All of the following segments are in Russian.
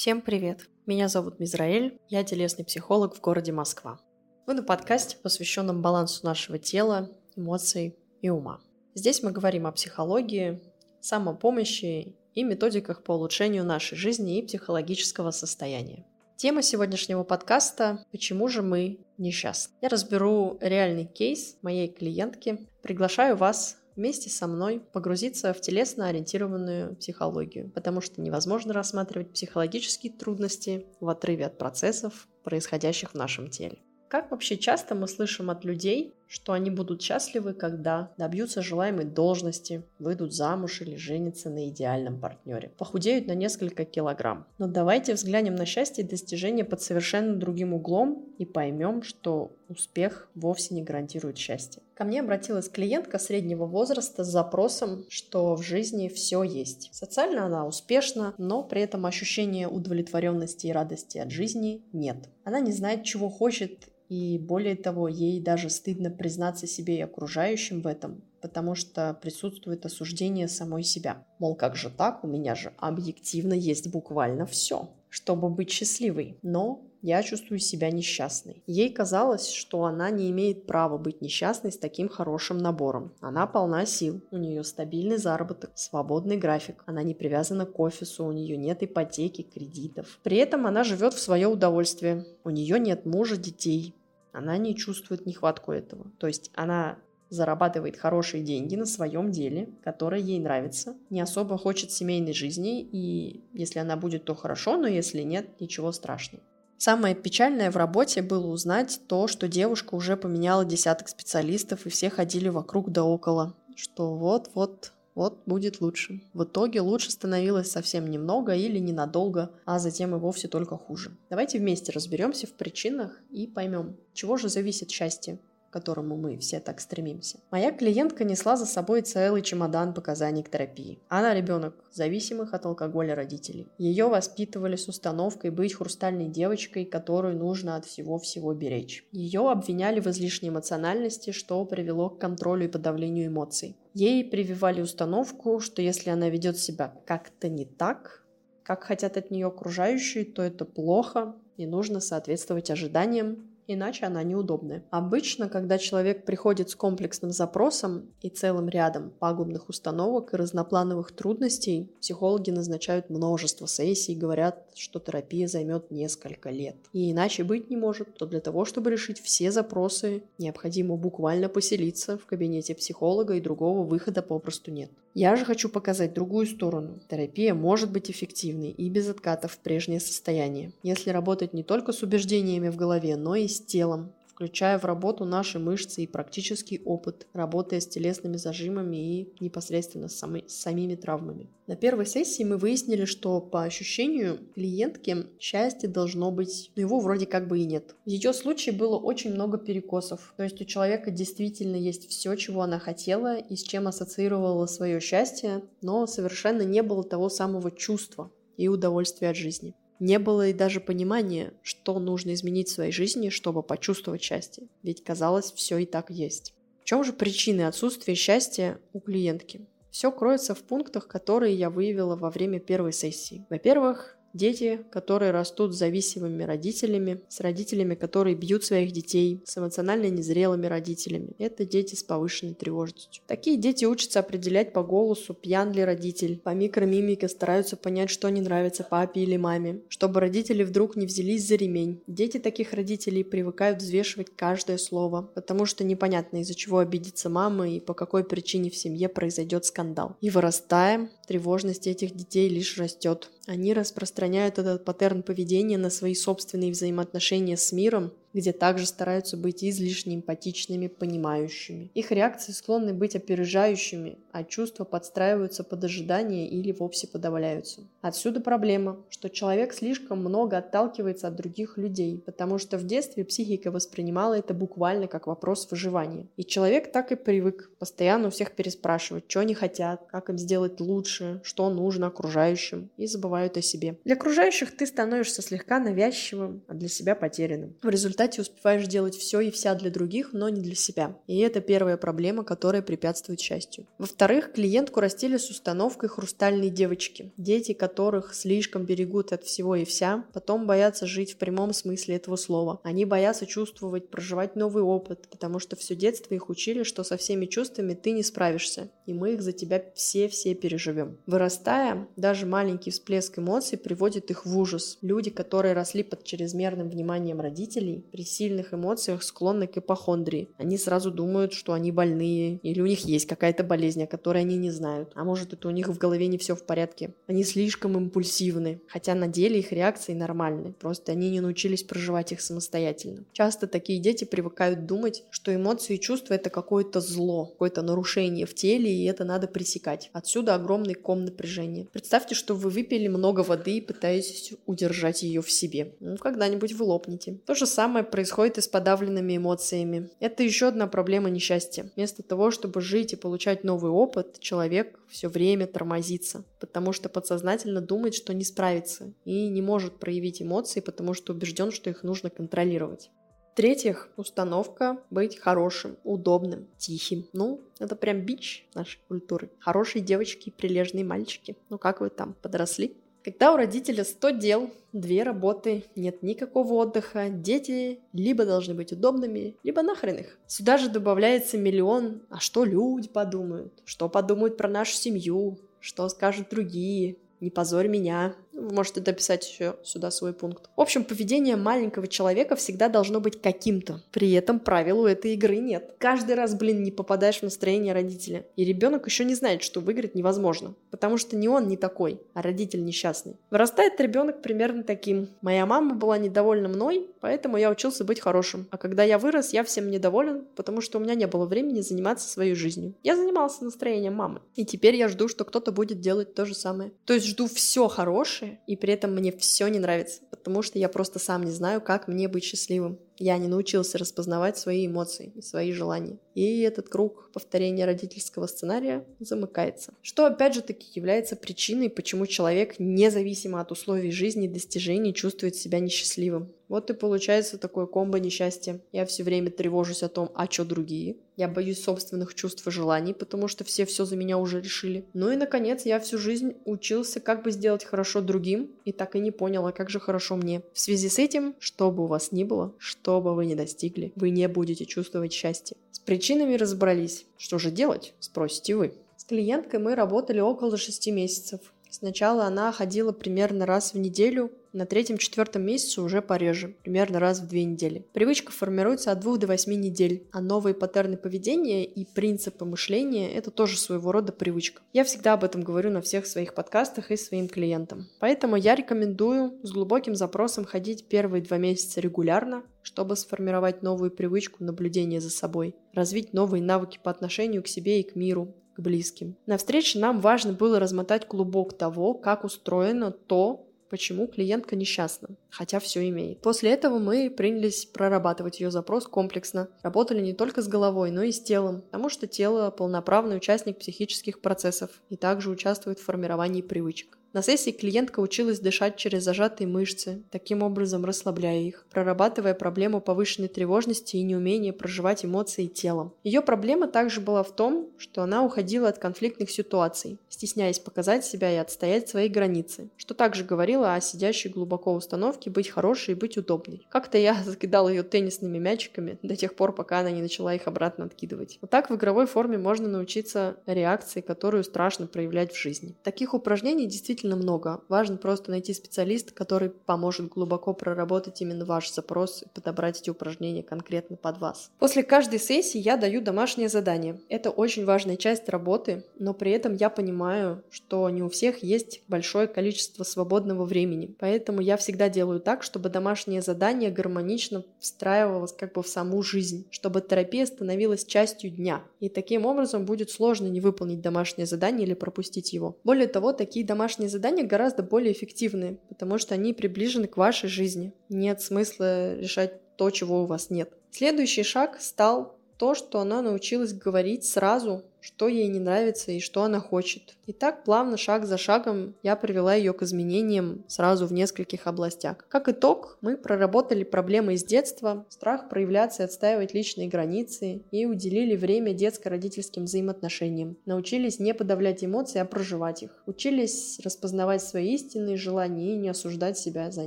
Всем привет! Меня зовут Мизраэль, я телесный психолог в городе Москва. Вы на подкасте, посвященном балансу нашего тела, эмоций и ума. Здесь мы говорим о психологии, самопомощи и методиках по улучшению нашей жизни и психологического состояния. Тема сегодняшнего подкаста «Почему же мы несчастны?». Я разберу реальный кейс моей клиентки. Приглашаю вас вместе со мной погрузиться в телесно ориентированную психологию, потому что невозможно рассматривать психологические трудности в отрыве от процессов, происходящих в нашем теле. Как вообще часто мы слышим от людей, что они будут счастливы, когда добьются желаемой должности, выйдут замуж или женятся на идеальном партнере, похудеют на несколько килограмм. Но давайте взглянем на счастье и достижения под совершенно другим углом и поймем, что успех вовсе не гарантирует счастье. Ко мне обратилась клиентка среднего возраста с запросом, что в жизни все есть. Социально она успешна, но при этом ощущения удовлетворенности и радости от жизни нет. Она не знает, чего хочет и более того, ей даже стыдно признаться себе и окружающим в этом, потому что присутствует осуждение самой себя. Мол, как же так, у меня же объективно есть буквально все, чтобы быть счастливой. Но я чувствую себя несчастной. Ей казалось, что она не имеет права быть несчастной с таким хорошим набором. Она полна сил, у нее стабильный заработок, свободный график, она не привязана к офису, у нее нет ипотеки, кредитов. При этом она живет в свое удовольствие. У нее нет мужа, детей. Она не чувствует нехватку этого. То есть она зарабатывает хорошие деньги на своем деле, которое ей нравится, не особо хочет семейной жизни, и если она будет, то хорошо, но если нет, ничего страшного. Самое печальное в работе было узнать то, что девушка уже поменяла десяток специалистов, и все ходили вокруг да около, что вот-вот вот будет лучше. В итоге лучше становилось совсем немного или ненадолго, а затем и вовсе только хуже. Давайте вместе разберемся в причинах и поймем, чего же зависит счастье к которому мы все так стремимся. Моя клиентка несла за собой целый чемодан показаний к терапии. Она ребенок зависимых от алкоголя родителей. Ее воспитывали с установкой быть хрустальной девочкой, которую нужно от всего-всего беречь. Ее обвиняли в излишней эмоциональности, что привело к контролю и подавлению эмоций. Ей прививали установку, что если она ведет себя как-то не так, как хотят от нее окружающие, то это плохо, и нужно соответствовать ожиданиям, иначе она неудобная. Обычно, когда человек приходит с комплексным запросом и целым рядом пагубных установок и разноплановых трудностей, психологи назначают множество сессий и говорят, что терапия займет несколько лет. И иначе быть не может, то для того, чтобы решить все запросы, необходимо буквально поселиться в кабинете психолога и другого выхода попросту нет. Я же хочу показать другую сторону. Терапия может быть эффективной и без откатов в прежнее состояние, если работать не только с убеждениями в голове, но и с телом, включая в работу наши мышцы и практический опыт, работая с телесными зажимами и непосредственно с, самой, с самими травмами. На первой сессии мы выяснили, что по ощущению клиентки счастье должно быть, но его вроде как бы и нет. В ее случае было очень много перекосов, то есть у человека действительно есть все, чего она хотела и с чем ассоциировала свое счастье, но совершенно не было того самого чувства и удовольствия от жизни. Не было и даже понимания, что нужно изменить в своей жизни, чтобы почувствовать счастье, ведь казалось, все и так есть. В чем же причины отсутствия счастья у клиентки? Все кроется в пунктах, которые я выявила во время первой сессии. Во-первых, Дети, которые растут с зависимыми родителями, с родителями, которые бьют своих детей, с эмоционально незрелыми родителями. Это дети с повышенной тревожностью. Такие дети учатся определять по голосу, пьян ли родитель. По микромимике стараются понять, что не нравится папе или маме, чтобы родители вдруг не взялись за ремень. Дети таких родителей привыкают взвешивать каждое слово, потому что непонятно, из-за чего обидится мама и по какой причине в семье произойдет скандал. И вырастая, тревожность этих детей лишь растет. Они распространяют этот паттерн поведения на свои собственные взаимоотношения с миром где также стараются быть излишне эмпатичными, понимающими. Их реакции склонны быть опережающими, а чувства подстраиваются под ожидания или вовсе подавляются. Отсюда проблема, что человек слишком много отталкивается от других людей, потому что в детстве психика воспринимала это буквально как вопрос выживания. И человек так и привык постоянно у всех переспрашивать, что они хотят, как им сделать лучше, что нужно окружающим, и забывают о себе. Для окружающих ты становишься слегка навязчивым, а для себя потерянным. В результате результате успеваешь делать все и вся для других, но не для себя. И это первая проблема, которая препятствует счастью. Во-вторых, клиентку растили с установкой хрустальной девочки. Дети, которых слишком берегут от всего и вся, потом боятся жить в прямом смысле этого слова. Они боятся чувствовать, проживать новый опыт, потому что все детство их учили, что со всеми чувствами ты не справишься, и мы их за тебя все-все переживем. Вырастая, даже маленький всплеск эмоций приводит их в ужас. Люди, которые росли под чрезмерным вниманием родителей, при сильных эмоциях склонны к ипохондрии. Они сразу думают, что они больные, или у них есть какая-то болезнь, о которой они не знают. А может, это у них в голове не все в порядке. Они слишком импульсивны, хотя на деле их реакции нормальны, просто они не научились проживать их самостоятельно. Часто такие дети привыкают думать, что эмоции и чувства это какое-то зло, какое-то нарушение в теле, и это надо пресекать. Отсюда огромный ком напряжения. Представьте, что вы выпили много воды и пытаетесь удержать ее в себе. Ну, когда-нибудь вы лопнете. То же самое происходит и с подавленными эмоциями. Это еще одна проблема несчастья. Вместо того, чтобы жить и получать новый опыт, человек все время тормозится, потому что подсознательно думает, что не справится и не может проявить эмоции, потому что убежден, что их нужно контролировать. В-третьих, установка быть хорошим, удобным, тихим. Ну, это прям бич нашей культуры. Хорошие девочки и прилежные мальчики. Ну как вы там, подросли? Когда у родителя 100 дел, две работы, нет никакого отдыха, дети либо должны быть удобными, либо нахрен их. Сюда же добавляется миллион, а что люди подумают, что подумают про нашу семью, что скажут другие, не позорь меня, можете дописать еще сюда свой пункт. В общем, поведение маленького человека всегда должно быть каким-то. При этом правил у этой игры нет. Каждый раз, блин, не попадаешь в настроение родителя. И ребенок еще не знает, что выиграть невозможно. Потому что не он не такой, а родитель несчастный. Вырастает ребенок примерно таким. Моя мама была недовольна мной, поэтому я учился быть хорошим. А когда я вырос, я всем недоволен, потому что у меня не было времени заниматься своей жизнью. Я занимался настроением мамы. И теперь я жду, что кто-то будет делать то же самое. То есть жду все хорошее, и при этом мне все не нравится, потому что я просто сам не знаю, как мне быть счастливым. Я не научился распознавать свои эмоции и свои желания. И этот круг повторения родительского сценария замыкается. Что опять же таки является причиной, почему человек, независимо от условий жизни и достижений, чувствует себя несчастливым. Вот и получается такое комбо несчастья. Я все время тревожусь о том, а что другие. Я боюсь собственных чувств и желаний, потому что все все за меня уже решили. Ну и, наконец, я всю жизнь учился, как бы сделать хорошо другим, и так и не понял, а как же хорошо мне. В связи с этим, что бы у вас ни было, что бы вы ни достигли, вы не будете чувствовать счастье. С причинами разобрались. Что же делать, спросите вы. С клиенткой мы работали около 6 месяцев. Сначала она ходила примерно раз в неделю, на третьем-четвертом месяце уже пореже, примерно раз в две недели. Привычка формируется от двух до восьми недель, а новые паттерны поведения и принципы мышления – это тоже своего рода привычка. Я всегда об этом говорю на всех своих подкастах и своим клиентам. Поэтому я рекомендую с глубоким запросом ходить первые два месяца регулярно, чтобы сформировать новую привычку наблюдения за собой, развить новые навыки по отношению к себе и к миру, к близким. На встрече нам важно было размотать клубок того, как устроено то, почему клиентка несчастна, хотя все имеет. После этого мы принялись прорабатывать ее запрос комплексно. Работали не только с головой, но и с телом, потому что тело – полноправный участник психических процессов и также участвует в формировании привычек. На сессии клиентка училась дышать через зажатые мышцы, таким образом расслабляя их, прорабатывая проблему повышенной тревожности и неумения проживать эмоции телом. Ее проблема также была в том, что она уходила от конфликтных ситуаций, стесняясь показать себя и отстоять свои границы, что также говорило о сидящей глубоко установке быть хорошей и быть удобной. Как-то я закидал ее теннисными мячиками до тех пор, пока она не начала их обратно откидывать. Вот так в игровой форме можно научиться реакции, которую страшно проявлять в жизни. Таких упражнений действительно действительно много. Важно просто найти специалиста, который поможет глубоко проработать именно ваш запрос и подобрать эти упражнения конкретно под вас. После каждой сессии я даю домашнее задание. Это очень важная часть работы, но при этом я понимаю, что не у всех есть большое количество свободного времени. Поэтому я всегда делаю так, чтобы домашнее задание гармонично встраивалось как бы в саму жизнь, чтобы терапия становилась частью дня. И таким образом будет сложно не выполнить домашнее задание или пропустить его. Более того, такие домашние домашние задания гораздо более эффективны, потому что они приближены к вашей жизни. Нет смысла решать то, чего у вас нет. Следующий шаг стал то, что она научилась говорить сразу что ей не нравится и что она хочет. И так плавно, шаг за шагом, я привела ее к изменениям сразу в нескольких областях. Как итог, мы проработали проблемы из детства, страх проявляться и отстаивать личные границы и уделили время детско-родительским взаимоотношениям. Научились не подавлять эмоции, а проживать их. Учились распознавать свои истинные желания и не осуждать себя за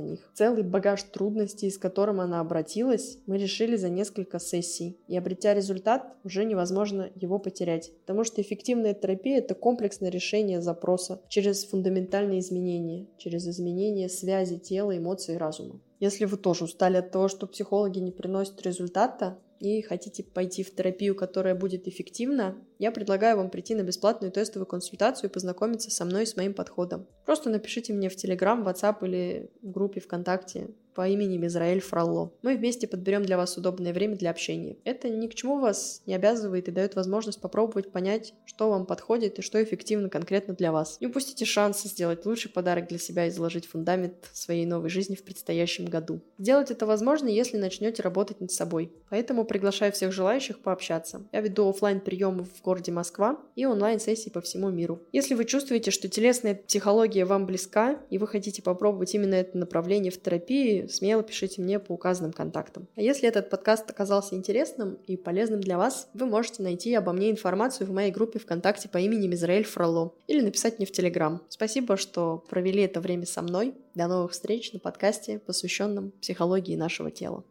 них. Целый багаж трудностей, с которым она обратилась, мы решили за несколько сессий. И обретя результат, уже невозможно его потерять. Потому что эффективная терапия – это комплексное решение запроса через фундаментальные изменения, через изменение связи тела, эмоций и разума. Если вы тоже устали от того, что психологи не приносят результата, и хотите пойти в терапию, которая будет эффективна, я предлагаю вам прийти на бесплатную тестовую консультацию и познакомиться со мной и с моим подходом. Просто напишите мне в Telegram, WhatsApp или в группе ВКонтакте по имени Мизраэль Фролло. Мы вместе подберем для вас удобное время для общения. Это ни к чему вас не обязывает и дает возможность попробовать понять, что вам подходит и что эффективно конкретно для вас. Не упустите шанс сделать лучший подарок для себя и заложить фундамент своей новой жизни в предстоящем году. Сделать это возможно, если начнете работать над собой. Поэтому приглашаю всех желающих пообщаться. Я веду офлайн приемы в городе Москва и онлайн-сессии по всему миру. Если вы чувствуете, что телесная психология вам близка и вы хотите попробовать именно это направление в терапии, смело пишите мне по указанным контактам. А если этот подкаст оказался интересным и полезным для вас, вы можете найти обо мне информацию в моей группе ВКонтакте по имени Мизраэль Фроло или написать мне в Телеграм. Спасибо, что провели это время со мной. До новых встреч на подкасте, посвященном психологии нашего тела.